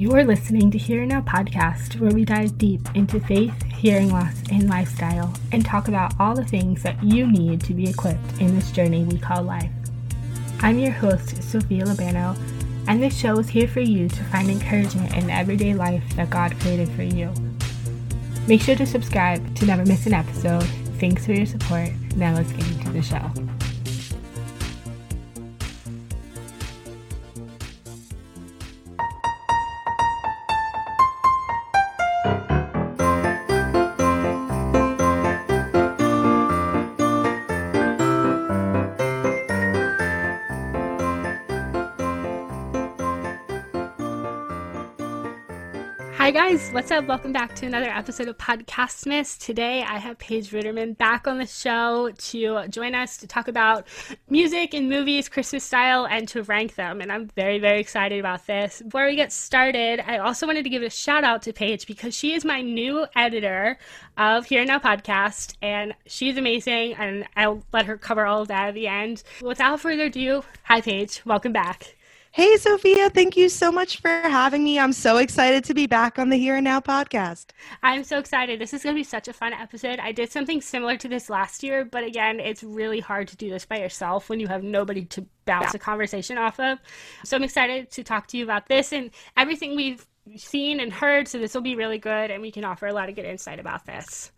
You're listening to Here Now podcast, where we dive deep into faith, hearing loss, and lifestyle, and talk about all the things that you need to be equipped in this journey we call life. I'm your host, Sophia Labano, and this show is here for you to find encouragement in everyday life that God created for you. Make sure to subscribe to never miss an episode. Thanks for your support. Now let's get into the show. Guys, what's up? Welcome back to another episode of Podcastmas. Today I have Paige Ritterman back on the show to join us to talk about music and movies, Christmas style, and to rank them. And I'm very, very excited about this. Before we get started, I also wanted to give a shout out to Paige because she is my new editor of Here Now Podcast, and she's amazing. And I'll let her cover all of that at the end. Without further ado, hi Paige, welcome back. Hey, Sophia, thank you so much for having me. I'm so excited to be back on the Here and Now podcast. I'm so excited. This is going to be such a fun episode. I did something similar to this last year, but again, it's really hard to do this by yourself when you have nobody to bounce a conversation off of. So I'm excited to talk to you about this and everything we've seen and heard. So this will be really good, and we can offer a lot of good insight about this.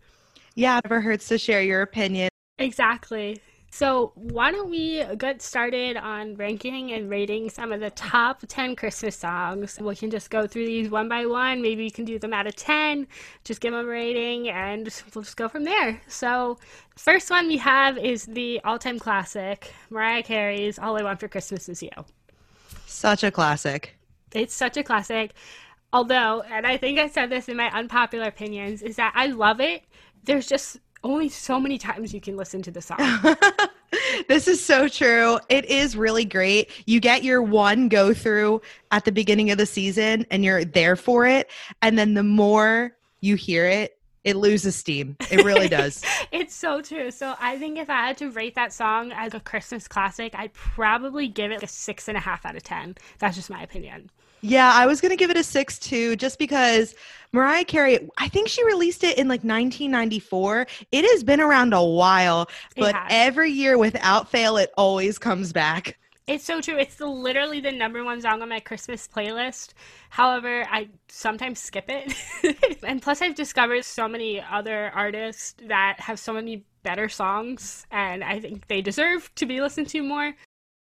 Yeah, it never hurts to share your opinion. Exactly. So, why don't we get started on ranking and rating some of the top 10 Christmas songs? We can just go through these one by one. Maybe you can do them out of 10, just give them a rating, and we'll just go from there. So, first one we have is the all time classic Mariah Carey's All I Want for Christmas Is You. Such a classic. It's such a classic. Although, and I think I said this in my unpopular opinions, is that I love it. There's just only so many times you can listen to the song. this is so true. It is really great. You get your one go through at the beginning of the season and you're there for it. And then the more you hear it, it loses steam. It really does. it's so true. So I think if I had to rate that song as a Christmas classic, I'd probably give it a six and a half out of 10. That's just my opinion. Yeah, I was going to give it a six too, just because Mariah Carey, I think she released it in like 1994. It has been around a while, but every year without fail, it always comes back. It's so true. It's the, literally the number one song on my Christmas playlist. However, I sometimes skip it. and plus, I've discovered so many other artists that have so many better songs, and I think they deserve to be listened to more.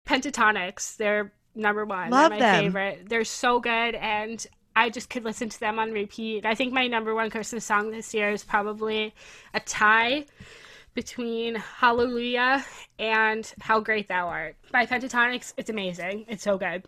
Pentatonix, they're number one. Love They're my them. favorite. They're so good, and I just could listen to them on repeat. I think my number one Christmas song this year is probably a tie between Hallelujah and How Great Thou Art. By Pentatonix, it's amazing. It's so good.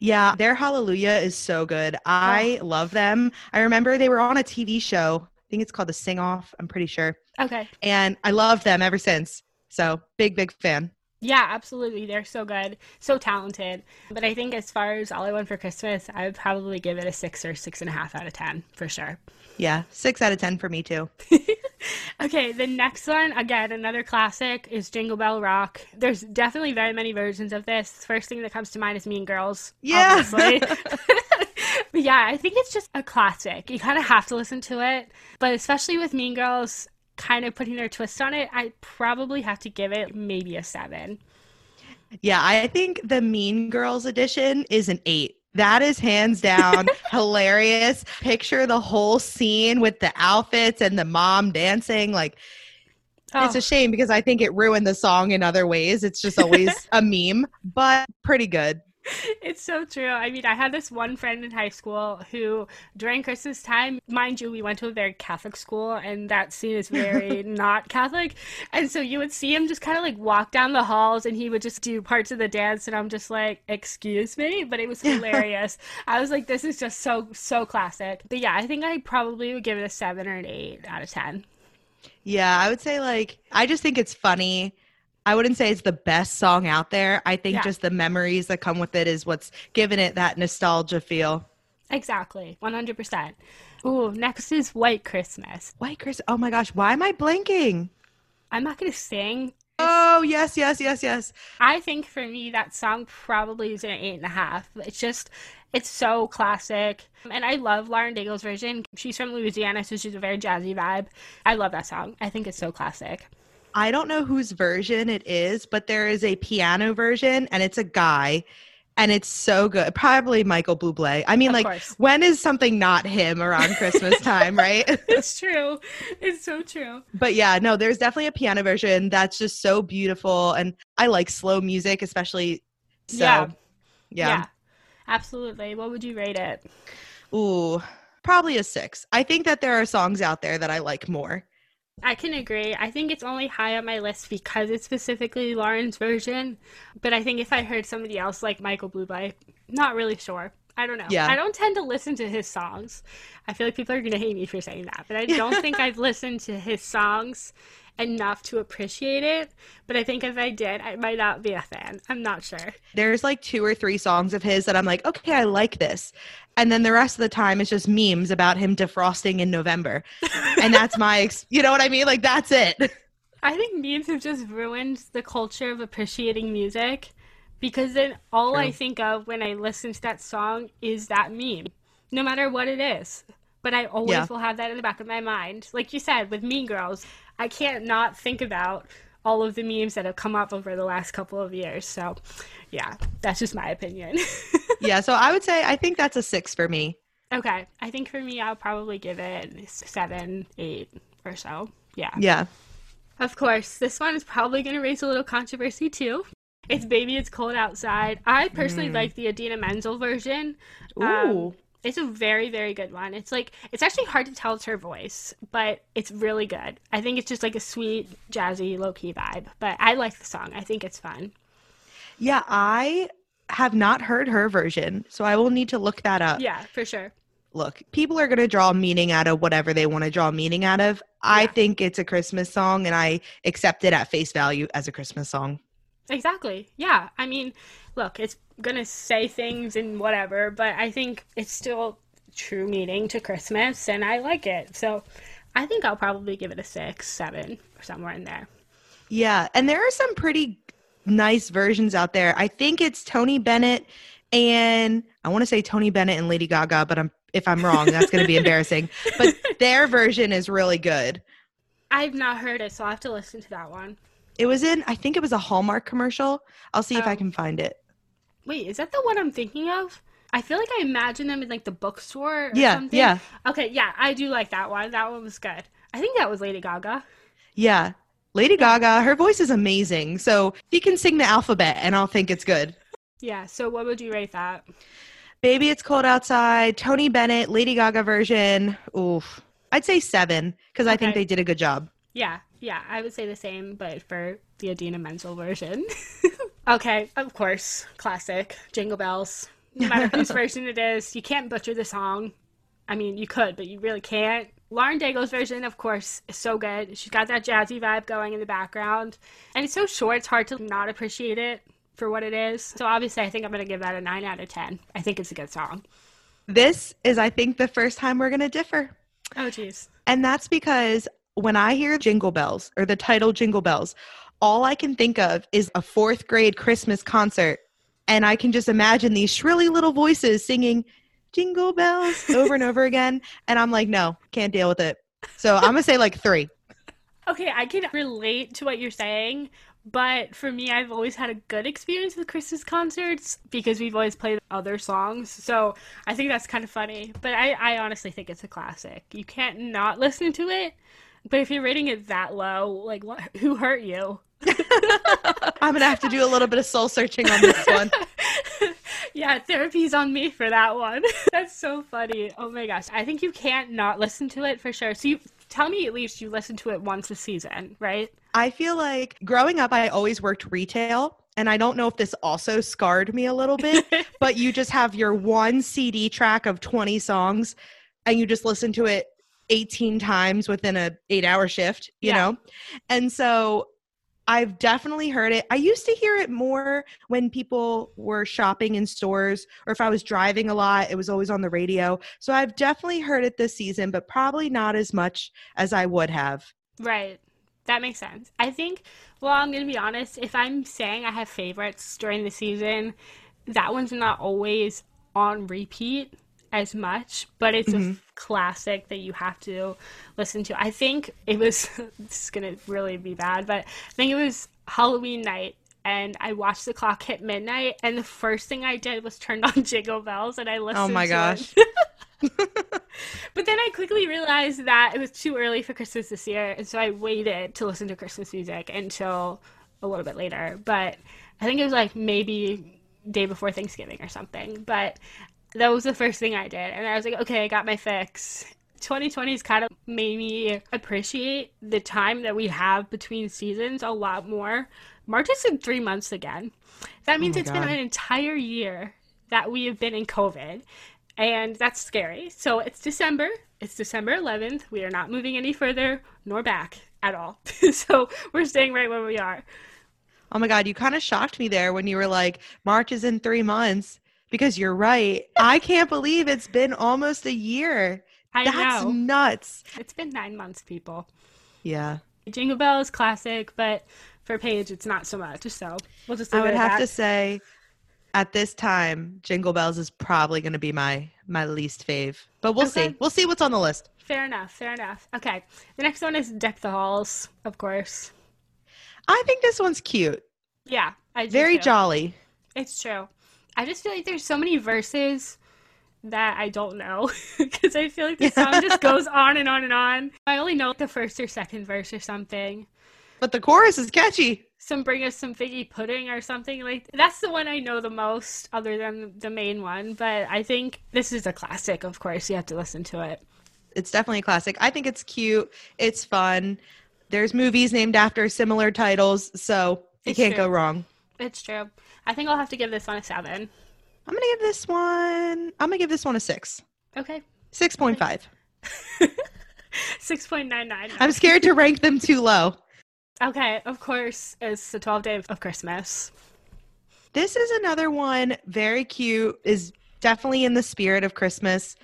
Yeah, their Hallelujah is so good. I oh. love them. I remember they were on a TV show. I think it's called The Sing Off, I'm pretty sure. Okay. And I love them ever since. So, big, big fan. Yeah, absolutely. They're so good, so talented. But I think as far as all I want for Christmas, I would probably give it a six or six and a half out of 10 for sure. Yeah, six out of 10 for me too. okay, the next one, again, another classic is Jingle Bell Rock. There's definitely very many versions of this. First thing that comes to mind is Mean Girls. Yeah. but yeah, I think it's just a classic. You kind of have to listen to it. But especially with Mean Girls, kind of putting their twist on it, I probably have to give it maybe a seven. Yeah, I think the Mean Girls edition is an eight. That is hands down hilarious. Picture the whole scene with the outfits and the mom dancing. Like, oh. it's a oh. shame because I think it ruined the song in other ways. It's just always a meme, but pretty good. It's so true. I mean, I had this one friend in high school who, during Christmas time, mind you, we went to a very Catholic school, and that scene is very not Catholic. And so you would see him just kind of like walk down the halls, and he would just do parts of the dance, and I'm just like, "Excuse me," but it was hilarious. I was like, "This is just so so classic." But yeah, I think I probably would give it a seven or an eight out of ten. Yeah, I would say like I just think it's funny I wouldn't say it's the best song out there. I think yeah. just the memories that come with it is what's given it that nostalgia feel. Exactly. 100%. Ooh, next is White Christmas. White Christmas. Oh my gosh, why am I blanking? I'm not going to sing. Oh, yes, yes, yes, yes. I think for me, that song probably is an eight and a half. It's just It's so classic. And I love Lauren Daigle's version. She's from Louisiana, so she's a very jazzy vibe. I love that song. I think it's so classic. I don't know whose version it is, but there is a piano version and it's a guy and it's so good. Probably Michael Bublé. I mean, Of like, course. when is something not him around Christmas time, right? It's true. It's so true. but yeah, no, there's definitely a piano version that's just so beautiful. And I like slow music, especially. So, Yeah. yeah. Absolutely. What would you rate it? Ooh, probably a six. I think that there are songs out there that I like more. I can agree. I think it's only high on my list because it's specifically Lauren's version. But I think if I heard somebody else like Michael Bublé, not really sure. I don't know. Yeah. I don't tend to listen to his songs. I feel like people are going to hate me for saying that, but I don't think I've listened to his songs enough to appreciate it. But I think if I did, I might not be a fan. I'm not sure. There's like two or three songs of his that I'm like, okay, I like this. And then the rest of the time it's just memes about him defrosting in November. and that's my, ex- you know what I mean? Like, that's it. I think memes have just ruined the culture of appreciating music because then all I think of when I listen to that song is that meme, no matter what it is. But I always Yeah. will have that in the back of my mind. Like you said, with Mean Girls, I can't not think about all of the memes that have come up over the last couple of years. So, yeah, that's just my opinion. yeah. So I would say, I think that's a six for me. okay, I think for me, I'll probably give it seven, eight or so. Yeah. Yeah. Of course, this one is probably going to raise a little controversy too. It's Baby It's Cold Outside. I personally like the Idina Menzel version. Um, Ooh. it's a very, very good one. It's like, it's actually hard to tell it's her voice, but it's really good. I think it's just like a sweet, jazzy, low key vibe. But I like the song. I think it's fun. Yeah. I have not heard her version. So I will need to look that up. Yeah, for sure. Look, people are going to draw meaning out of whatever they want to draw meaning out of. I think it's a Christmas song and I accept it at face value as a Christmas song. Exactly. Yeah. I mean, look, it's going to say things and whatever, but I think it's still true meaning to Christmas, and I like it. So I think I'll probably give it a six, seven, or somewhere in there. Yeah, and there are some pretty nice versions out there. I think it's Tony Bennett and I want to say Tony Bennett and Lady Gaga, but I'm if I'm wrong, that's going to be embarrassing. But their version is really good. I've not heard it, so I'll have to listen to that one. It was in I think it was a Hallmark commercial. I'll see if I Oh. can find it. Wait, is that the one I'm thinking of? I feel like I imagine them in like the bookstore or Yeah, something. yeah. Okay, yeah, I do like that one. That one was good. I think that was Lady Gaga. Yeah. Lady Gaga, her voice is amazing. So she can sing the alphabet and I'll think it's good. Yeah, so what would you rate that? Baby, it's cold outside. Tony Bennett, Lady Gaga version. Oof. I'd say seven because I think they did a good job. Yeah, yeah, I would say the same, but for the Idina Menzel version. okay, of course, classic Jingle Bells. No matter whose version it is, you can't butcher the song. I mean, you could, but you really can't. Lauren Daigle's version, of course, is so good. She's got that jazzy vibe going in the background, and it's so short; it's hard to not appreciate it for what it is. So obviously, I think I'm gonna give that a nine out of ten. I think it's a good song. This is, I think, the first time we're going to differ. Oh, jeez. And that's because when I hear Jingle Bells or the title Jingle Bells, all I can think of is a fourth grade Christmas concert. And I can just imagine these shrilly little voices singing Jingle Bells over and over again. And I'm like, no, can't deal with it. So I'm going to say like three. Okay, I can relate to what you're saying, but for me, I've always had a good experience with Christmas concerts because we've always played other songs. So I think that's kind of funny. But I, I honestly think it's a classic. You can't not listen to it. But if you're rating it that low, like, what, who hurt you? I'm going to have to do a little bit of soul searching on this one. yeah, therapy's on me for that one. That's so funny. Oh my gosh. I think you can't not listen to it for sure. So you tell me at least you listen to it once a season, right? I feel like growing up, I always worked retail. And I don't know if this also scarred me a little bit, but you just have your one CD track of 20 songs and you just listen to it 18 times within a eight hour shift, you Yeah. know? And so I've definitely heard it. I used to hear it more when people were shopping in stores or if I was driving a lot, it was always on the radio. So I've definitely heard it this season, but probably not as much as I would have. Right. That makes sense. I think, well, I'm going to be honest. If I'm saying I have favorites during the season, that one's not always on repeat as much, but it's a Mhm. f- classic that you have to listen to. I think it was this is gonna really be bad, but I think it was Halloween night and I watched the clock hit midnight and the first thing I did was turned on Jingle Bells and I listened Oh my gosh. but then I quickly realized that it was too early for Christmas this year, and so I waited to listen to Christmas music until a little bit later. But I think it was like maybe day before Thanksgiving or something. But that was the first thing I did, and I was like, okay, I got my fix. 2020 has kind of made me appreciate the time that we have between seasons a lot more. March is in three months again. That means oh my it's been an entire year that we have been in COVID, and that's scary. So it's December. It's December 11th. We are not moving any further nor back at all. so we're staying right where we are. Oh my God, you kind of shocked me there when you were like, March is in three months. Because you're right. I can't believe it's been almost a year. I That's know. nuts. It's been nine months, people. Yeah. Jingle Bells, is classic, but for Paige, it's not so much. So we'll just I would it at have to say at this time, Jingle Bells is probably going to be my my least fave. But we'll Okay. see. We'll see what's on the list. Fair enough. Fair enough. Okay. The next one is Deck the Halls, of course. I think this one's cute. Yeah, I do Very too. jolly. It's true. I just feel like there's so many verses that I don't know because I feel like the song just goes on and on and on. I only know the first or second verse or something. But the chorus is catchy. Some bring us some figgy pudding or something like that's the one I know the most, other than the main one. But I think this is a classic. Of course, you have to listen to it. It's definitely a classic. I think it's cute. It's fun. There's movies named after similar titles, so you It's can't true. go wrong. It's true. I think I'll have to give this one a seven. I'm gonna give this one. I'm gonna give this one a six. Okay, Six point five. six point nine nine. I'm scared to rank them too low. Okay, of course, it's the 12 day of Christmas. This is another one, very cute, is definitely in the spirit of Christmas.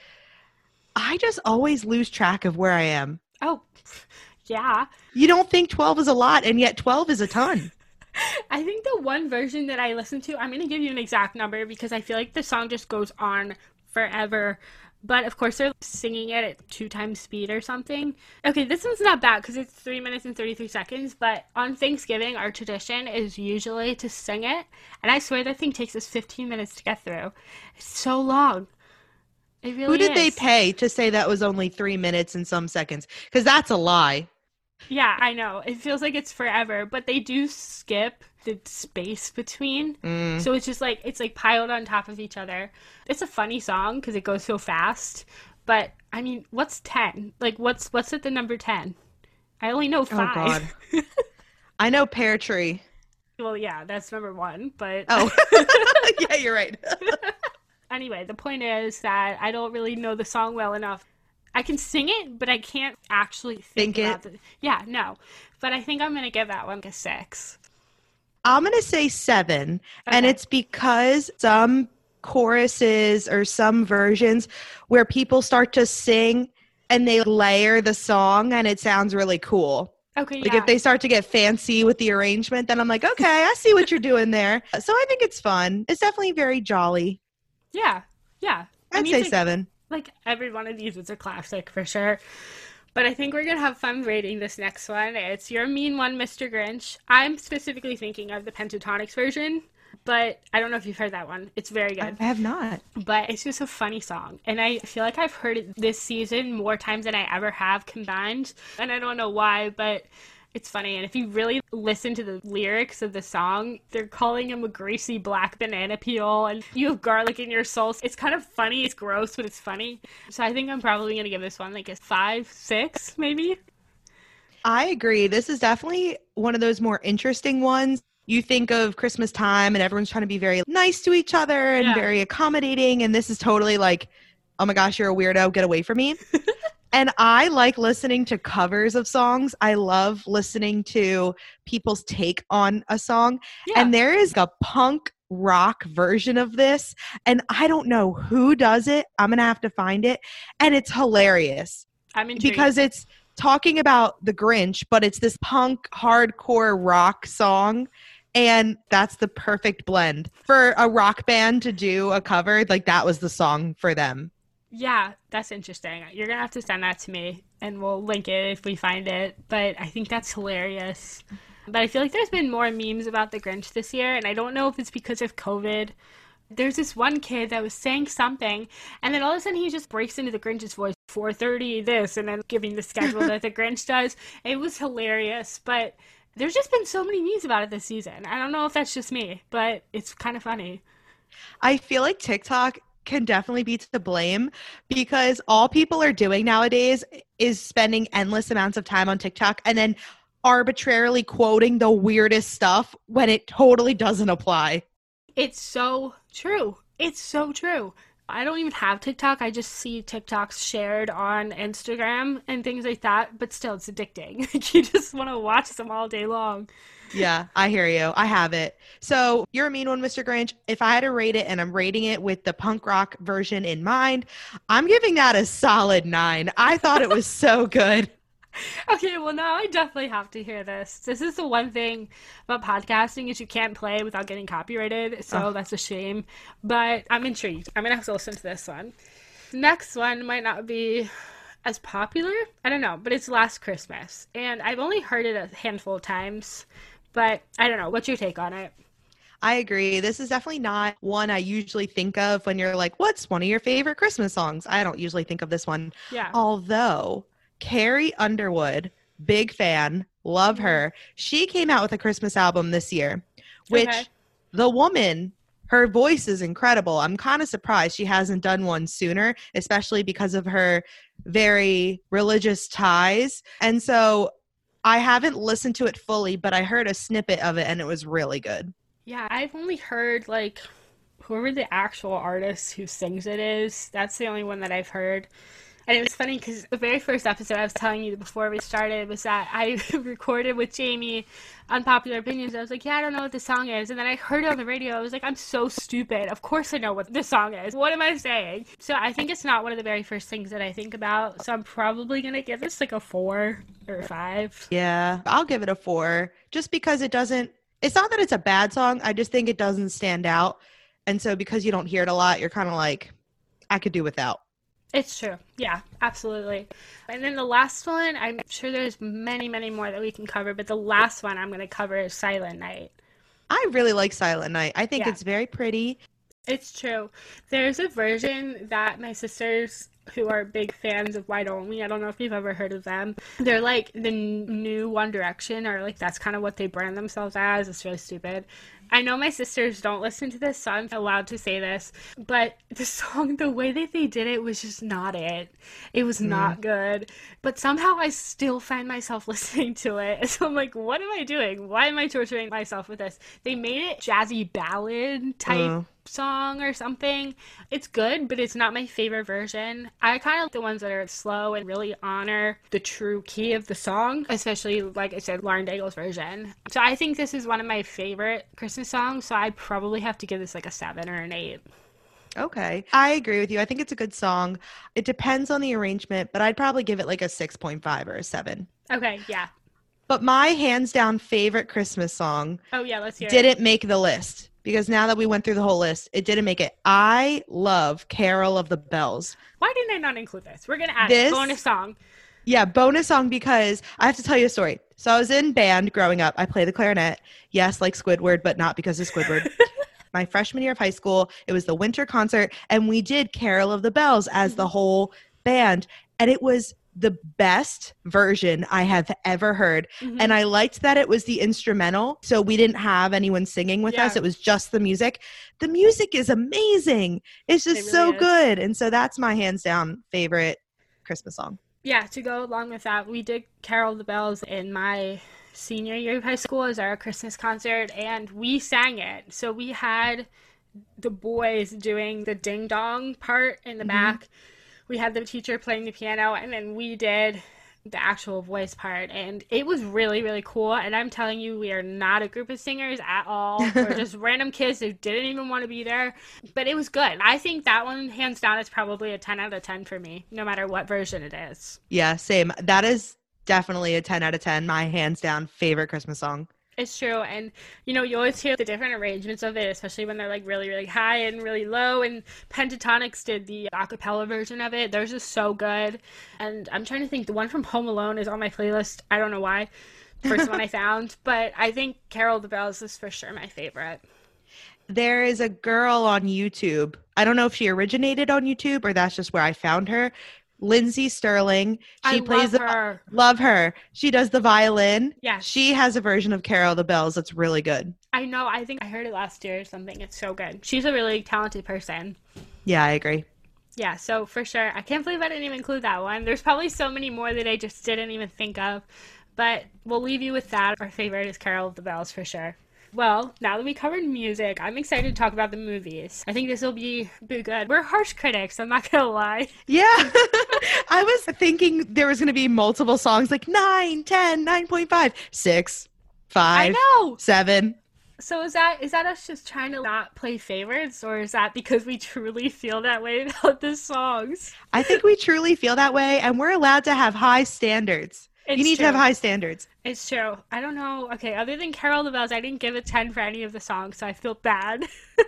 I just always lose track of where I am. Oh, yeah. You don't think 12 is a lot, and yet 12 is a ton. I think the one version that I listened to, I'm going to give you an exact number because I feel like the song just goes on forever. But of course, they're singing it at two times speed or something. Okay, this one's not bad because it's three minutes and 33 seconds. But on Thanksgiving, our tradition is usually to sing it. And I swear that thing takes us 15 minutes to get through. It's so long. It really Who did they pay to say that was only three minutes and some seconds? Because that's a lie. Yeah, I know. It feels like it's forever, but they do skip the space between. Mm. So it's just like it's like piled on top of each other. It's a funny song because it goes so fast. But I mean, what's ten? Like, what's what's at the number ten? I only know Oh, five. God. I know Pear Tree. well, yeah, that's number one. But Oh, yeah, you're right. anyway, the point is that I don't really know the song well enough. I can sing it, but I can't actually think, Think it? the Yeah, no. But I think I'm gonna give that one a six. I'm going to say seven. And it's because some choruses or some versions where people start to sing and they layer the song and it sounds really cool. Okay, Like yeah. if they start to get fancy with the arrangement, then I'm like, okay, I see what you're doing there. So I think it's fun. It's definitely very jolly. Yeah, yeah. I'd say seven. Like every one of these is a classic for sure. But I think we're gonna have fun rating this next one. It's your mean one, Mr. Grinch. I'm specifically thinking of the Pentatonix version, but I don't know if you've heard that one. It's very good. I have not. but it's just a funny song, and I feel like I've heard it this season more times than I ever have combined, and I don't know why, but. It's funny, and if you really listen to the lyrics of the song, they're calling him a greasy black banana peel, and you have garlic in your soul. It's kind of funny. It's gross, but it's funny. So I think I'm probably gonna give this one like a five, six, maybe. I agree. This is definitely one of those more interesting ones. You think of Christmas time and everyone's trying to be very nice to each other and Yeah. very accommodating. And this is totally like, oh my gosh, you're a weirdo. Get away from me. and I like listening to covers of songs. I love listening to people's take on a song. Yeah. And there is a punk rock version of this. And I don't know who does it. I'm going to have to find it. And it's hilarious I'm intrigued. because it's talking about the Grinch, but it's this punk hardcore rock song. And that's the perfect blend for a rock band to do a cover. Like that was the song for them. Yeah, that's interesting. You're going to have to send that to me and we'll link it if we find it. But I think that's hilarious. But I feel like there's been more memes about the Grinch this year, and I don't know if it's because of COVID. There's this one kid that was saying something, and then all of a sudden he just breaks into the Grinch's voice, 4:30 this, and then giving the schedule that the Grinch does. It was hilarious, but there's just been so many memes about it this season. I don't know if that's just me, but it's kind of funny. I feel like TikTok can definitely be to blame because all people are doing nowadays is spending endless amounts of time on TikTok and then arbitrarily quoting the weirdest stuff when it totally doesn't apply. It's so true. It's so true. I don't even have TikTok. I just see TikToks shared on Instagram and things like that, but still it's addicting. you just want to watch them all day long. Yeah, I hear you. I have it. So you're a mean one, Mr. Grinch. If I had to rate it and I'm rating it with the punk rock version in mind, I'm giving that a solid nine. I thought it was so good. okay, well now I definitely have to hear this. This is the one thing about podcasting is you can't play without getting copyrighted, so oh. that's a shame. But I'm intrigued. I'm gonna have to listen to this one. Next one might not be as popular. I don't know, but it's Last Christmas, and I've only heard it a handful of times. But I don't know. What's your take on it? I agree. This is definitely not one I usually think of when you're like, what's one of your favorite Christmas songs? I don't usually think of this one. Yeah. Although Carrie Underwood, big fan, love mm-hmm. her. She came out with a Christmas album this year, which okay. the woman, her voice is incredible. I'm kind of surprised she hasn't done one sooner, especially because of her very religious ties. And so I haven't listened to it fully, but I heard a snippet of it and it was really good. Yeah, I've only heard like whoever the actual artist who sings it is. That's the only one that I've heard. And it was funny because the very first episode I was telling you before we started was that I recorded with Jamie Unpopular Opinions. I was like, yeah, I don't know what the song is. And then I heard it on the radio. I was like, I'm so stupid. Of course I know what the song is. What am I saying? So I think it's not one of the very first things that I think about. So I'm probably going to give this like a four or five. Yeah, I'll give it a four just because it doesn't, it's not that it's a bad song. I just think it doesn't stand out. And so because you don't hear it a lot, you're kind of like, I could do without. It's true. Yeah, absolutely. And then the last one, I'm sure there's many, many more that we can cover, but the last one I'm going to cover is Silent Night. I really like Silent Night. I think yeah. it's very pretty. It's true. There's a version that my sisters, who are big fans of Why Don't We, I don't know if you've ever heard of them. They're like the new One Direction, or like that's kind of what they brand themselves as. It's really stupid. I know my sisters don't listen to this, so I'm allowed to say this, but the song, the way that they did it was just not it. It was mm. not good. But somehow I still find myself listening to it. So I'm like, what am I doing? Why am I torturing myself with this? They made it jazzy ballad type. Uh song or something. It's good, but it's not my favorite version. I kind of like the ones that are slow and really honor the true key of the song, especially, like I said, Lauren Daigle's version. So I think this is one of my favorite Christmas songs, so I'd probably have to give this like a seven or an eight. Okay. I agree with you. I think it's a good song. It depends on the arrangement, but I'd probably give it like a 6.5 or a 7. Okay, yeah. But my hands down favorite Christmas song. Oh yeah, let's hear. Didn't it. make the list because now that we went through the whole list, it didn't make it. I love Carol of the Bells. Why didn't I not include this? We're gonna add this bonus song. Yeah, bonus song because I have to tell you a story. So I was in band growing up. I play the clarinet. Yes, like Squidward, but not because of Squidward. My freshman year of high school, it was the winter concert, and we did Carol of the Bells as the mm-hmm. whole band. And it was the best version I have ever heard. Mm-hmm. And I liked that it was the instrumental. So we didn't have anyone singing with yeah. us, it was just the music. The music is amazing. It's just it really so is. good. And so that's my hands down favorite Christmas song. Yeah, to go along with that, we did Carol the Bells in my senior year of high school as our Christmas concert, and we sang it. So we had the boys doing the ding dong part in the mm-hmm. back we had the teacher playing the piano, and then we did the actual voice part and it was really really cool and i'm telling you we are not a group of singers at all. We're just random kids who didn't even want to be there but it was good. I think that one hands down is probably a 10 out of 10 for me no matter what version it is. Yeah same. That is definitely a 10 out of 10 my hands down favorite christmas song It's true. And, you know, you always hear the different arrangements of it, especially when they're like really, really high and really low. And Pentatonix did the acapella version of it. Theirs is so good. And I'm trying to think, the one from Home Alone is on my playlist. I don't know why. First one I found. But I think Carol the Bells is for sure my favorite. There is a girl on YouTube. I don't know if she originated on YouTube or that's just where I found her. Lindsey Stirling. She I plays love the her. love her. She does the violin. Yeah. She has a version of Carol the Bells that's really good. I know. I think I heard it last year or something. It's so good. She's a really talented person. Yeah, I agree. Yeah, so for sure. I can't believe I didn't even include that one. There's probably so many more that I just didn't even think of. But we'll leave you with that. Our favorite is Carol of the Bells for sure. Well, now that we covered music, I'm excited to talk about the movies. I think this will be, be good. We're harsh critics, I'm not gonna lie. Yeah. I was thinking there was going to be multiple songs like 9, 10, 9.5, 6, 5, I know. 7. So is that is that us just trying to not play favorites, or is that because we truly feel that way about the songs? I think we truly feel that way and we're allowed to have high standards. It's you need to have high standards. It's true. I don't know. Okay, other than Carol the Bells, I didn't give a 10 for any of the songs, so I feel bad.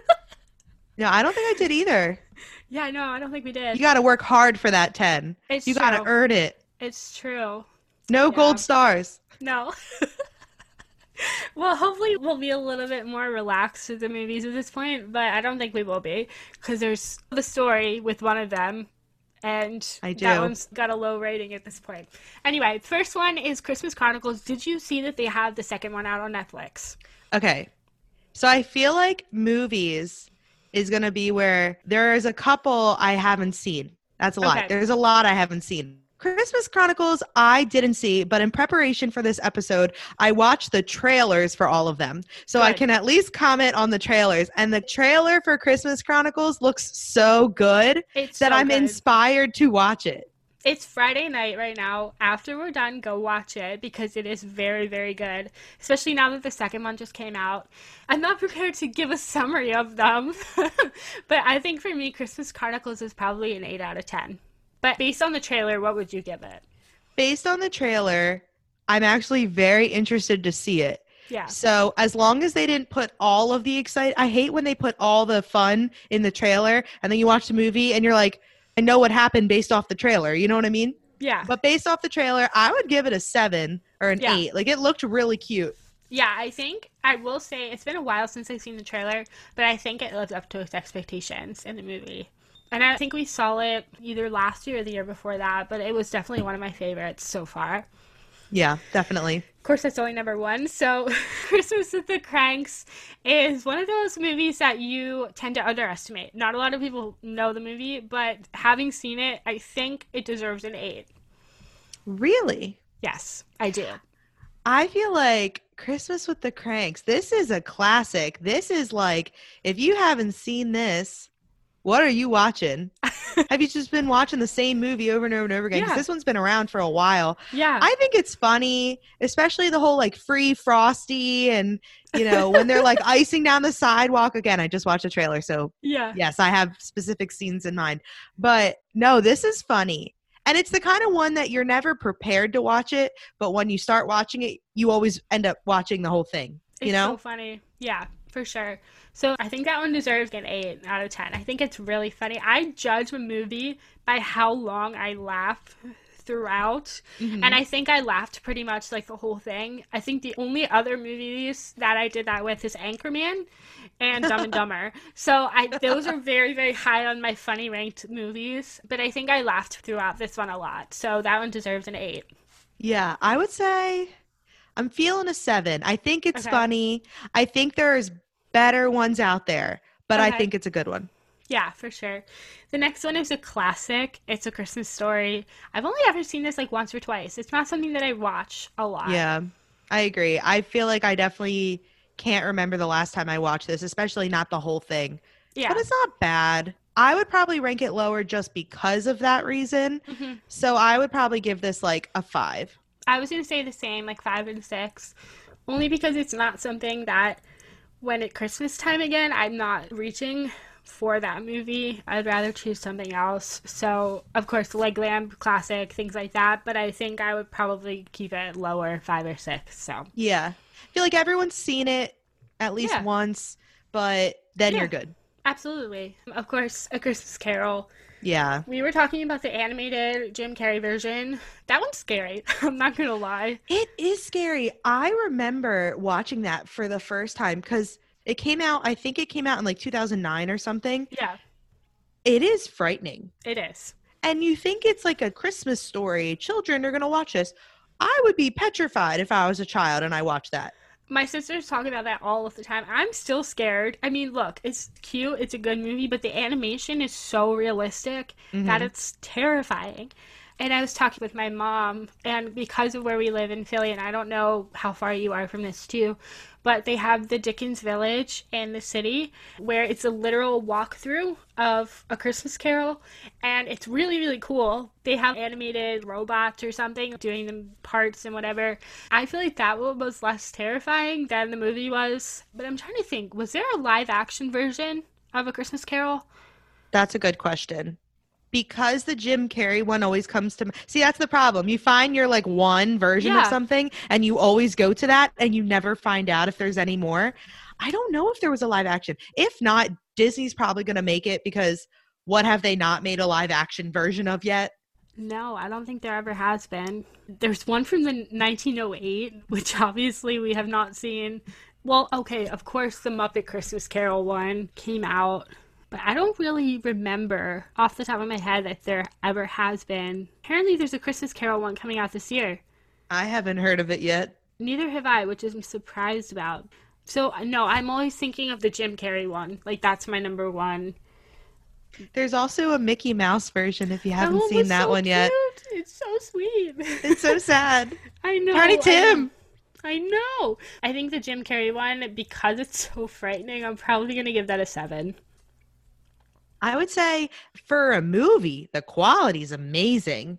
No, I don't think I did either. yeah, no, I don't think we did. You got to work hard for that 10. It's You got to earn it. It's true. No Yeah. gold stars. No. well, hopefully we'll be a little bit more relaxed with the movies at this point, but I don't think we will be because there's the story with one of them, and I that one's got a low rating at this point. Anyway, first one is Christmas Chronicles. Did you see that they have the second one out on Netflix? Okay. So I feel like movies is going to be where there is a couple I haven't seen. That's a lot. Okay. There's a lot I haven't seen. Christmas Chronicles, I didn't see, but in preparation for this episode, I watched the trailers for all of them. So I can at least comment on the trailers. And the trailer for Christmas Chronicles looks so good It's that so I'm good. inspired to watch it. It's Friday night right now. After we're done, go watch it because it is very, very good. Especially now that the second one just came out. I'm not prepared to give a summary of them, but I think for me, Christmas Chronicles is probably an 8 out of 10. But based on the trailer, what would you give it? Based on the trailer, I'm actually very interested to see it. Yeah. So as long as they didn't put all of the excite, I hate when they put all the fun in the trailer, and then you watch the movie and you're like, I know what happened based off the trailer. You know what I mean? Yeah. But based off the trailer, I would give it a seven or an Yeah. eight. Like it looked really cute. Yeah, I think I will say it's been a while since I've seen the trailer, but I think it lived up to its expectations in the movie. And I think we saw it either last year or the year before that, but it was definitely one of my favorites so far. Yeah, definitely. Of course, that's only number one. So, Christmas with the Cranks is one of those movies that you tend to underestimate. Not a lot of people know the movie, but having seen it, I think it deserves an eight. Really? Yes, I do. I feel like Christmas with the Cranks, this is a classic. This is like, if you haven't seen this, what are you watching? Have you just been watching the same movie over and over and over again? Yeah. this one's been around for a while. Yeah. I think it's funny, especially the whole like free frosty and you know when they're like icing down the sidewalk. Again, I just watched a trailer, so yeah. yes, I have specific scenes in mind. But no, this is funny. And it's the kind of one that you're never prepared to watch it, but when you start watching it, you always end up watching the whole thing. It's You know? so funny. Yeah, for sure. So I think that one deserves an 8 out of 10. I think it's really funny. I judge a movie by how long I laugh throughout. Mm-hmm. And I think I laughed pretty much like the whole thing. I think the only other movies that I did that with is Anchorman and Dumb and Dumber. So I those are very very high on my funny ranked movies, but I think I laughed throughout this one a lot. So that one deserves an 8. Yeah, I would say I'm feeling a seven. I think it's Okay. funny. I think there's better ones out there, but I think it's a good one. Yeah, for sure. The next one is a classic. It's a Christmas story. I've only ever seen this like once or twice. It's not something that I watch a lot. Yeah, I agree. I feel like I definitely can't remember the last time I watched this, especially not the whole thing. Yeah. But it's not bad. I would probably rank it lower just because of that reason. Mhm. So I would probably give this like a five. I was going to say the same, like five and six, only because it's not something that when at Christmas time again, I'm not reaching for that movie. I'd rather choose something else. So, of course, Leg Lamp, classic, things like that. But I think I would probably keep it lower, five or six. So, Yeah. I feel like everyone's seen it at least Yeah. once, but then Yeah. you're good. Absolutely. Of course, A Christmas Carol. Yeah. We were talking about the animated Jim Carrey version. That one's scary. I'm not going to lie. It is scary. I remember watching that for the first time because it came out, I think it came out in like 2009 or something. Yeah, It is frightening. it is. And you think it's like a Christmas story. Children are going to watch this. I would be petrified if I was a child and I watched that. My sisters talk about that all of the time. I'm still scared. I mean, look, it's cute, it's a good movie, but the animation is so realistic that Mhm. it's terrifying. And I was talking with my mom, and because of where we live in Philly, and I don't know how far you are from this too, but they have the Dickens Village in the city where it's a literal walkthrough of A Christmas Carol, and it's really, really cool. They have animated robots or something doing the parts and whatever. I feel like that one was less terrifying than the movie was. But I'm trying to think, was there a live action version of A Christmas Carol? That's a good question. Because the Jim Carrey one always comes to see that's the problem. You find your like one version Yeah. of something and you always go to that and you never find out if there's any more. I don't know if there was a live action. If not, Disney's probably going to make it because what have they not made a live action version of yet? No, I don't think there ever has been. There's one from the 1908, which obviously we have not seen. Well, okay, of course, the Muppet Christmas Carol one came out, but I don't really remember off the top of my head that there ever has been. Apparently, there's a Christmas Carol one coming out this year. I haven't heard of it yet. Neither have I, which I'm surprised about. So, no, I'm always thinking of the Jim Carrey one. Like, that's my number one. There's also a Mickey Mouse version if you haven't Oh, seen that so one yet. cute. It's so sweet. It's so sad. I know. I Tim. I know. I think the Jim Carrey one, because it's so frightening, I'm probably going to give that a seven. I would say for a movie, the quality is amazing.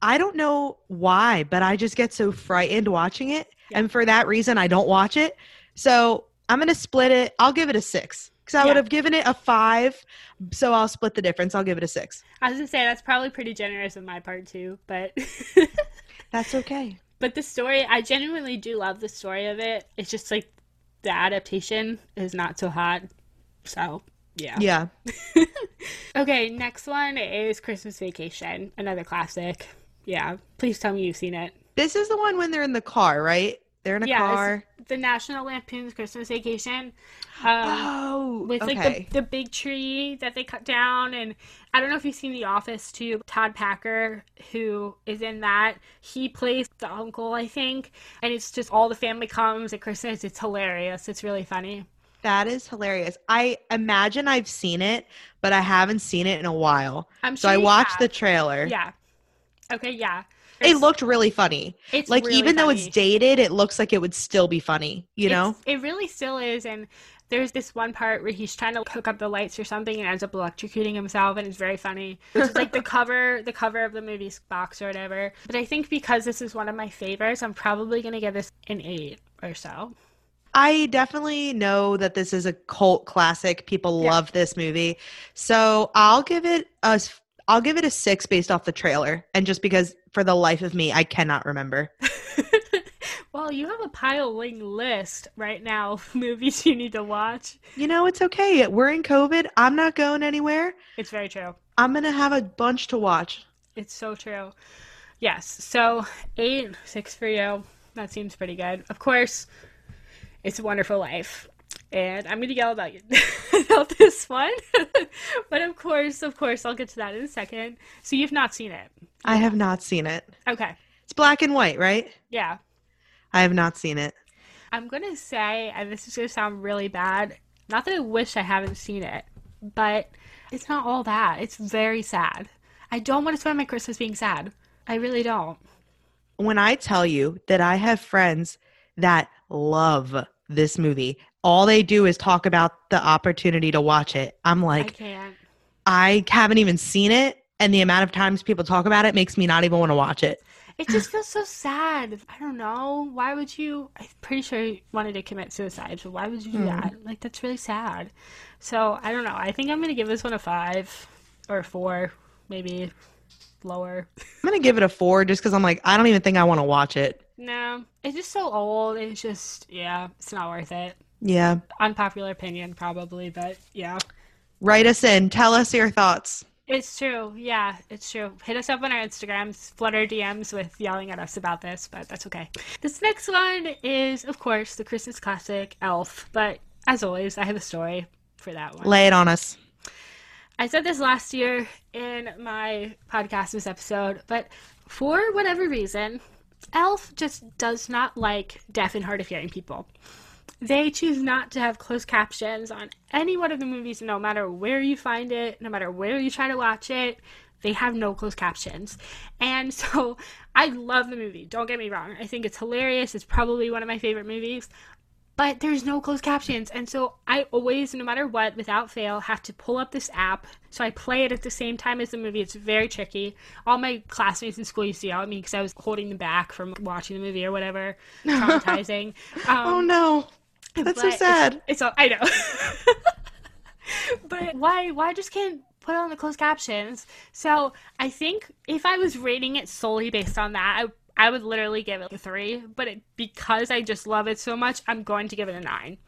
I don't know why, but I just get so frightened watching it. Yeah. And for that reason, I don't watch it. So I'm going to split it. I'll give it a six because I Yeah. would have given it a five. So I'll split the difference. I'll give it a six. I was going to say, that's probably pretty generous on my part, too. But. That's okay. But the story, I genuinely do love the story of it. It's just like the adaptation is not so hot. So, yeah. Yeah. Okay, next one is Christmas Vacation, another classic. Yeah. Please tell me you've seen it. This is the one when they're in the car, right? They're in a Yeah, car. The National Lampoon's Christmas Vacation. Um, oh, with like okay. the, the big tree that they cut down and i don't know if you've seen the office too todd packer who is in that he plays the uncle i think and it's just all the family comes at christmas it's hilarious it's really funny that is hilarious. I imagine I've seen it, but I haven't seen it in a while. i'm sure So I watched the trailer. yeah okay yeah It looked really funny. it's like really even though it's dated, it looks like it would still be funny, you know? It really still is and there's this one part where he's trying to hook up the lights or something and ends up electrocuting himself and it's very funny which is like the cover the cover of the movie box or whatever but i think because this is one of my favorites i'm probably going to give this an eight or so I definitely know that this is a cult classic. People Yeah. love this movie. So I'll give it a I'll give it a 6 based off the trailer and just because for the life of me I cannot remember. well you have a piling list right now of movies you need to watch You know, it's okay. We're in COVID. I'm not going anywhere. it's very true I'm going to have a bunch to watch. it's so true yes so eight six for you that seems pretty good of course it's a wonderful life. And i'm going to yell about, about this one. But of course of course i'll get to that in a second. So you've not seen it? I have not seen it. okay. It's black and white, right? yeah. I have not seen it. i'm going to say and this is going to sound really bad not that i wish i haven't seen it but it's not all that. It's very sad. I don't want to spend my christmas being sad. I really don't. When I tell you that I have friends that love this movie, all they do is talk about the opportunity to watch it. I'm i like, can't I haven't even seen it. And the amount of times people talk about it makes me not even want to watch it. It just feels so sad. I don't know. Why would you? I'm pretty sure he wanted to commit suicide, so why would you do Hmm. that? Like, that's really sad. So, I don't know. I think I'm going to give this one a five or a four, maybe lower. I'm going to give it a four just because I'm like, I don't even think I want to watch it. No, it's just so old. It's just yeah, it's not worth it. Yeah. Unpopular opinion, probably, but yeah. Write us in. Tell us your thoughts. It's true. Yeah, it's true. Hit us up on our Instagrams, flood our DMs with yelling at us about this, but that's okay. This next one is, of course, the Christmas classic Elf, but as always, I have a story for that one. Lay it on us. I said this last year in my podcast this episode, but for whatever reason, Elf just does not like deaf and hard of hearing people. They choose not to have closed captions on any one of the movies, no matter where you find it, no matter where you try to watch it. They have no closed captions. And so I love the movie. Don't get me wrong. I think it's hilarious. It's probably one of my favorite movies. But there's no closed captions. And so I always, no matter what, without fail, have to pull up this app. So I play it at the same time as the movie. It's very tricky. All my classmates in school used to yell at me because I was holding them back from watching the movie or whatever. Traumatizing. Um, oh no. That's so sad. It's, it's all, I know. but why why just can't put on the closed captions? So I think if I was rating it solely based on that, I I would literally give it a three. But it, because I just love it so much, I'm going to give it a nine.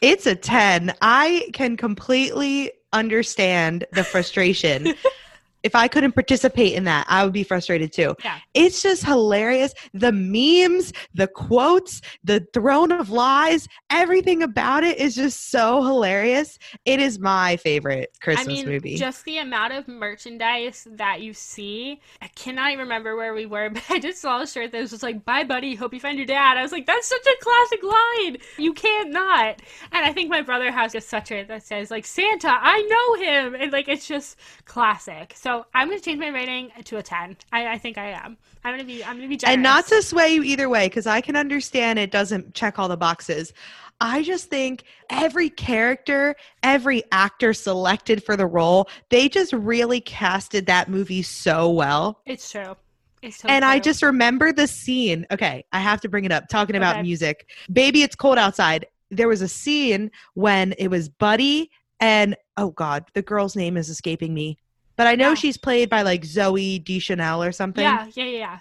It's a 10. I can completely understand the frustration. if I couldn't participate in that, I would be frustrated too. Yeah. It's just hilarious. The memes, the quotes, the throne of lies, everything about it is just so hilarious. It is my favorite Christmas I mean, movie. just the amount of merchandise that you see. I cannot even remember where we were, but I just saw a shirt that was just like, "Bye, buddy. Hope you find your dad." I was like, "That's such a classic line. You can't not." And I think my brother has a sweatshirt that says like, "Santa, I know him," and like it's just classic. So I'm gonna change my rating to a ten. I, I think I am. I'm gonna be. I'm gonna be generous. and not to sway you either way, because I can understand it doesn't check all the boxes. I just think every character, every actor selected for the role, they just really casted that movie so well. It's true. It's so and I just remember the scene. Okay, I have to bring it up. Talking about Okay. music. Baby, it's cold outside. There was a scene when it was Buddy and oh god, the girl's name is escaping me. But I know Yeah. she's played by like Zooey Deschanel or something. Yeah, yeah, yeah, yeah.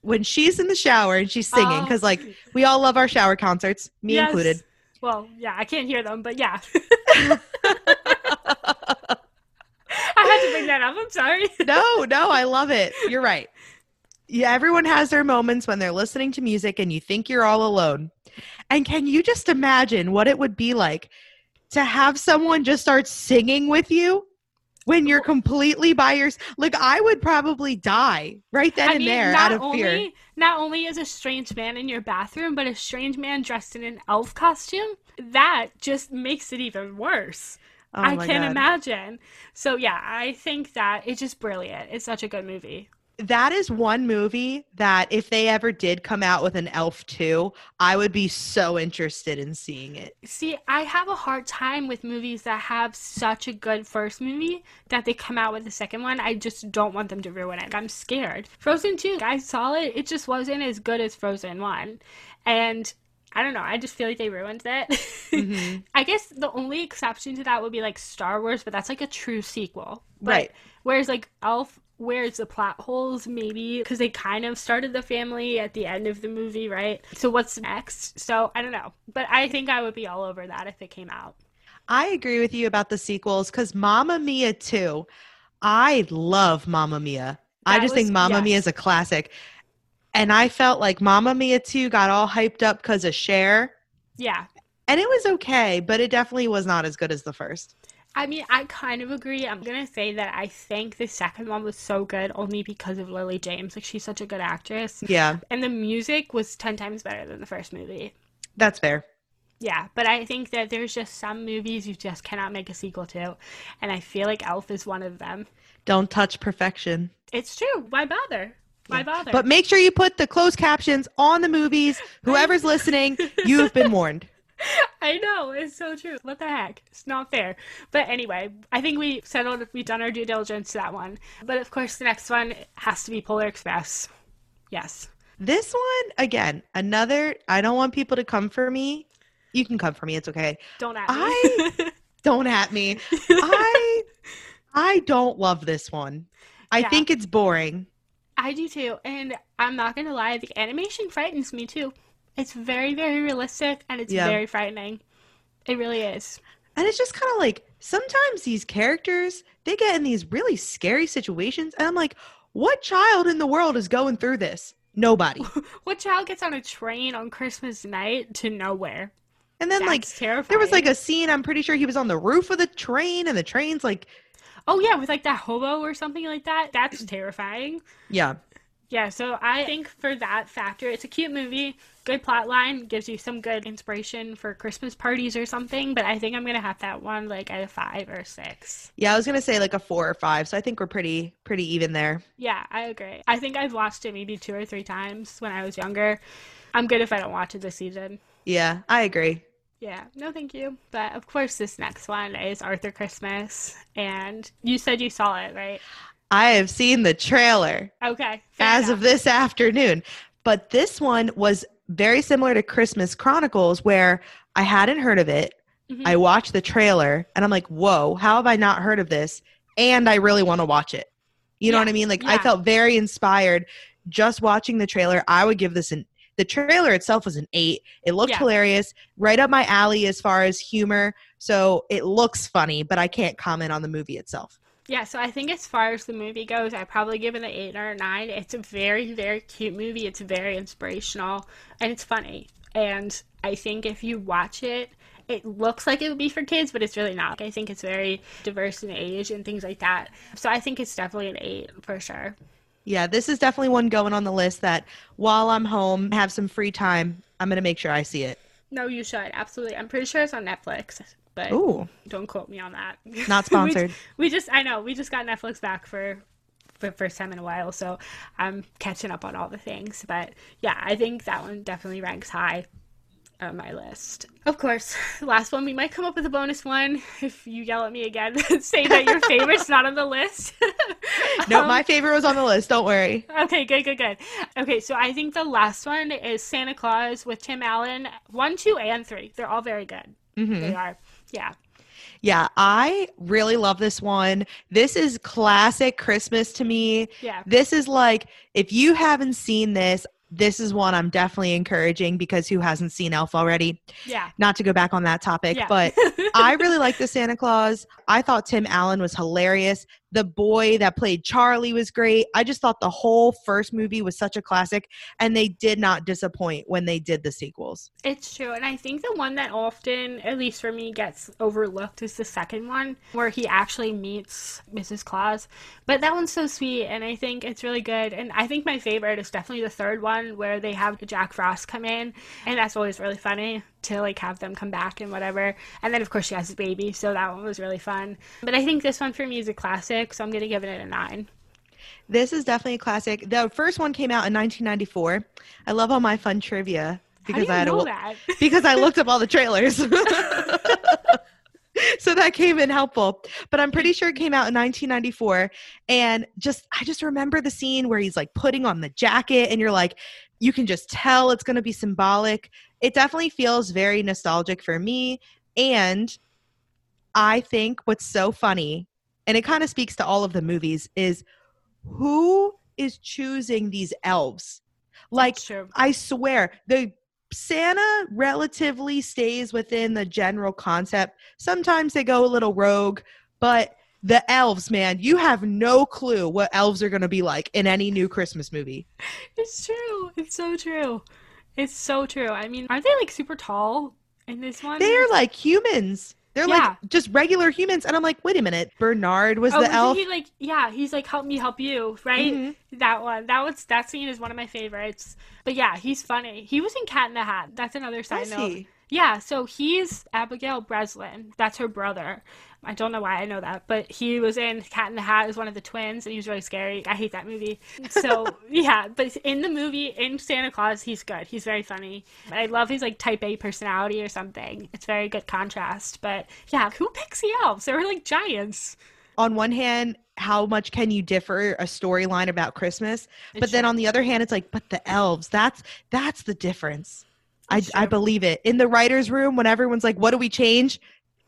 When she's in the shower and she's singing, Oh. because like we all love our shower concerts, me Yes. included. Well, yeah, I can't hear them, but yeah. I had to bring that up. I'm sorry. no, no, I love it. You're right. Yeah, everyone has their moments when they're listening to music and you think you're all alone. And can you just imagine what it would be like to have someone just start singing with you when you're completely by yourself? Like I would probably die right then I and mean, there not out of only, fear. Not only is a strange man in your bathroom, but a strange man dressed in an elf costume. That just makes it even worse. Oh I can't God. imagine. So yeah, I think that it's just brilliant. It's such a good movie. That is one movie that if they ever did come out with an Elf 2, I would be so interested in seeing it. See, I have a hard time with movies that have such a good first movie that they come out with the second one. I just don't want them to ruin it. I'm scared. Frozen 2, I saw it. It just wasn't as good as Frozen 1. And I don't know. I just feel like they ruined that. Mhm. I guess the only exception to that would be like Star Wars, but that's like a true sequel. But Right. Whereas like Elf, where's the plot holes? Maybe because they kind of started the family at the end of the movie, right? So what's next? So I don't know, but I think I would be all over that if it came out. I agree with you about the sequels because Mamma Mia 2, I love Mamma Mia. I That just think mama Mamma Mia is a classic. And I felt like Mamma Mia 2 got all hyped up because of Cher. Yeah. And it was okay, but it definitely was not as good as the first. I mean, I kind of agree. I'm gonna say that I think the second one was so good only because of Lily James. Like she's such a good actress, Yeah, and the music was ten times better than the first movie. that's fair. Yeah, but I think that there's just some movies you just cannot make a sequel to, and I feel like Elf is one of them. Don't touch perfection. It's true. Why bother? Why bother? But make sure you put the closed captions on the movies. Whoever's listening, you've been warned. I know it's so true. What the heck? It's not fair. But anyway, I think we settled. We've done our due diligence to that one. But of course, the next one has to be Polar Express. Yes. This one, again, another, I don't want people to come for me. You can come for me, it's okay. Don't at me. I- Don't at me. I I don't love this one. I Yeah. think it's boring. I do too. And I'm not going to lie, the animation frightens me too. It's very, very realistic and it's Yeah. very frightening. It really is. And it's just kind of like sometimes these characters, they get in these really scary situations. And I'm like, what child in the world is going through this? Nobody. What child gets on a train on Christmas night to nowhere? And then, like, terrifying. there was like a scene, I'm pretty sure he was on the roof of the train, and the train's like, Oh, yeah, with like that hobo or something like that. That's terrifying. yeah. Yeah, so I think for that factor, it's a cute movie, good plot line, gives you some good inspiration for Christmas parties or something. But I think I'm gonna have that one like at a five or six. Yeah, I was going to say like a four or five. So I think we're pretty, pretty even there. Yeah, I agree. I think I've watched it maybe two or three times when I was younger. I'm good if I don't watch it this season. Yeah, I agree. Yeah, no, thank you. But of course, this next one is Arthur Christmas, and you said you saw it, right? I have seen the trailer. Okay. as enough. of this afternoon. But this one was very similar to Christmas Chronicles, where I hadn't heard of it. Mhm. I watched the trailer and I'm like, whoa, how have I not heard of this? And I really want to watch it. You know Yeah, what I mean? Like, I felt very inspired just watching the trailer. I would give this an the trailer itself was an eight. It looked Yeah. hilarious, right up my alley as far as humor. So it looks funny, but I can't comment on the movie itself. Yeah, so I think as far as the movie goes, I probably give it an eight or a nine. It's a very, very cute movie. It's very inspirational and it's funny. And I think if you watch it, it looks like it would be for kids, but it's really not. I think it's very diverse in age and things like that. So I think it's definitely an eight for sure. Yeah, this is definitely one going on the list that while I'm home, have some free time, I'm going to make sure I see it. No, you should absolutely. I'm pretty sure it's on Netflix, but Ooh, don't quote me on that. not sponsored. we, just, I know, we just got Netflix back for for the first time in a while, so I'm catching up on all the things. But yeah, I think that one definitely ranks high on my list. Of course, last one we might come up with a bonus one if you yell at me again, say that your favorite's not on the list. no, Um, my favorite was on the list. Don't worry. Okay, good, good, good. Okay, so I think the last one is Santa Clause with Tim Allen. One, two, and three. They're all very good. hmm They are. Yeah. Yeah, I really love this one. This is classic Christmas to me. Yeah. This is like, if you haven't seen this, this is one I'm definitely encouraging because who hasn't seen Elf already? Yeah. Not to go back on that topic, Yeah. but I really like the Santa Clause. I thought Tim Allen was hilarious. The boy that played Charlie was great. I just thought the whole first movie was such a classic, and they did not disappoint when they did the sequels. It's true. And I think the one that often, at least for me, gets overlooked is the second one, where he actually meets Mrs. Claus. But that one's so sweet, and I think it's really good. And I think my favorite is definitely the third one, where they have Jack Frost come in, and that's always really funny to like have them come back and whatever. And then of course she has a baby, so that one was really fun. But I think this one for me is a classic, so I'm gonna give it a nine. This is definitely a classic. The first one came out in 1994. I love all my fun trivia because I had know a, that? because I looked up all the trailers. so that came in helpful. But I'm pretty sure it came out in 1994 and just I just remember the scene where he's like putting on the jacket and you're like you can just tell it's going to be symbolic. It definitely feels very nostalgic for me and I think what's so funny and it kind of speaks to all of the movies is who is choosing these elves? Like I swear, the Santa relatively stays within the general concept. Sometimes they go a little rogue, but the elves, man, you have no clue what elves are going to be like in any new Christmas movie. It's true. It's so true. It's so true. I mean, aren't they like super tall in this one? They are like humans. They're Yeah. like just regular humans. And I'm like, wait a minute. Bernard was Oh, the elf. he like yeah, he's like help me help you, right? Mhm. That one. That was that scene is one of my favorites. But yeah, he's funny. He was in Cat in the Hat. That's another side note. Yeah, so he's Abigail Breslin. That's her brother. I don't know why I know that, but he was in Cat in the Hat as one of the twins, and he was really scary. I hate that movie. So yeah, but in the movie, in Santa Clause, he's good. He's very funny. I love his like Type A personality or something. It's very good contrast. But yeah, who picks the elves? They were like giants. On one hand, how much can you differ a storyline about Christmas? But It's then on the other hand, it's like, but the elves, that's that's the difference. I, I believe it. In the writer's room, when everyone's like, what do we change?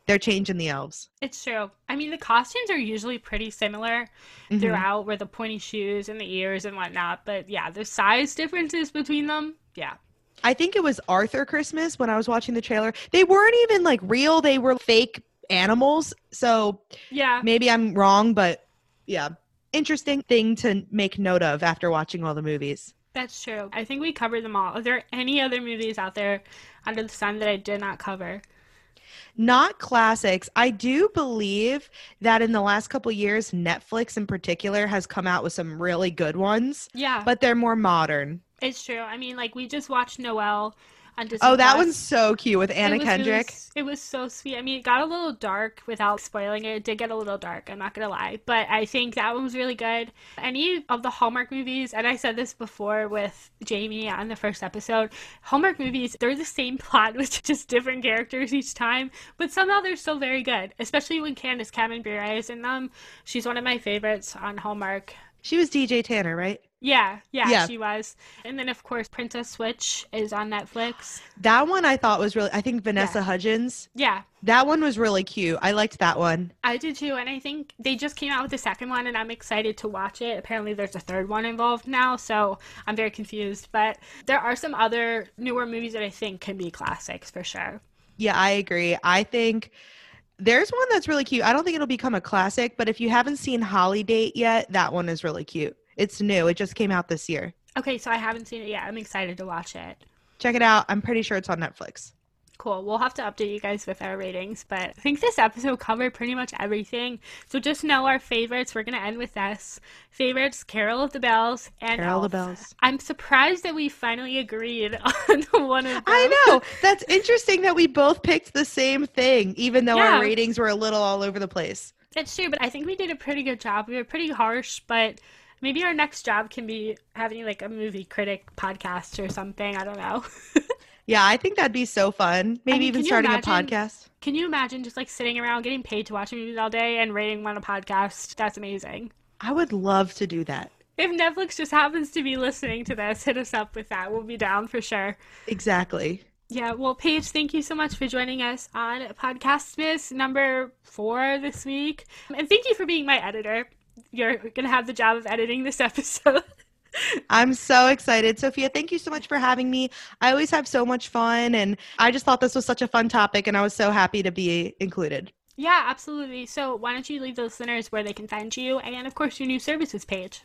They're changing the elves. It's true. I mean, the costumes are usually pretty similar Mhm. throughout, with the pointy shoes and the ears and whatnot. But yeah, the size differences between them, yeah. I think it was Arthur Christmas when I was watching the trailer. They weren't even like real, they were fake animals. So Yeah. maybe I'm wrong, but yeah. Interesting thing to make note of after watching all the movies. That's true. I think we covered them all. Are there any other movies out there under the sun that I did not cover? Not classics. I do believe that in the last couple years, Netflix in particular has come out with some really good ones, Yeah, but they're more modern. it's true. I mean, like we just watched Noelle on Disney. Oh, that Plus. one's so cute with Anna It was Kendrick. s- it was so sweet. I mean, it got a little dark without spoiling it. It did get a little dark, I'm not going to lie. But I think that one was really good. Any of the Hallmark movies, and I said this before with Jamie on the first episode, Hallmark movies, they're the same plot with just different characters each time, but somehow they're still very good, especially when Candace Cameron Bure is in them. She's one of my favorites on Hallmark. She was DJ Tanner, right? Yeah, yeah, Yeah. she was. And then, of course, Princess Switch is on Netflix. That one I thought was really, I think Vanessa Hudgens. Yeah, That one was really cute. I liked that one. I did too, and I think they just came out with the second one, and I'm excited to watch it. Apparently, there's a third one involved now, so I'm very confused. But there are some other newer movies that I think can be classics for sure. Yeah, I agree. I think there's one that's really cute. I don't think it'll become a classic, but if you haven't seen Holidate yet, that one is really cute. It's new. It just came out this year. Okay, so I haven't seen it yet. I'm excited to watch it. Check it out. I'm pretty sure it's on Netflix. Cool. We'll have to update you guys with our ratings, but I think this episode covered pretty much everything. So just know our favorites. We're going to end with this. Favorites, Carol of the Bells and Carol of the Bells. I'm surprised that we finally agreed on one of them. I know. That's interesting that we both picked the same thing, even though Yeah. our ratings were a little all over the place. It's true, but I think we did a pretty good job. We were pretty harsh, but maybe our next job can be having like a movie critic podcast or something. I don't know. Yeah, I think that'd be so fun. Maybe mean, even starting imagine- a podcast. can you imagine just like sitting around getting paid to watch movies all day and rating one a podcast? That's amazing. I would love to do that. If Netflix just happens to be listening to this, hit us up with that. We'll be down for sure. Exactly. Yeah, well, Paige, thank you so much for joining us on Podcast Miss number four this week. And thank you for being my editor. You're going to have the job of editing this episode. I'm so excited. Sophia, thank you so much for having me. I always have so much fun, and I just thought this was such a fun topic, and I was so happy to be included. Yeah, absolutely. So why don't you leave the listeners where they can find you and, of course, your new services page?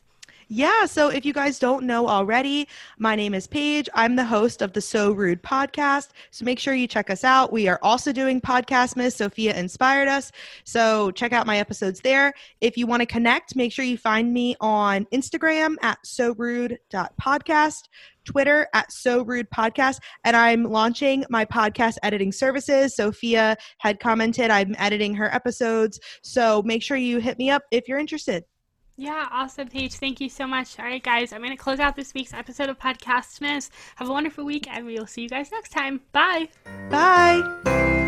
Yeah, so if you guys don't know already, my name is Paige. I'm the host of the So Rude podcast. So make sure you check us out. We are also doing Podcast Miss. Sophia inspired us. So check out my episodes there. If you want to connect, make sure you find me on Instagram at so rude.podcast, Twitter at so rude podcast. And I'm launching my podcast editing services. Sophia had commented I'm editing her episodes. So make sure you hit me up if you're interested. Yeah, awesome, Paige. Thank you so much. All right, guys, I'm going to close out this week's episode of Podcast Miss. Have a wonderful week, and we will see you guys next time. Bye. Bye.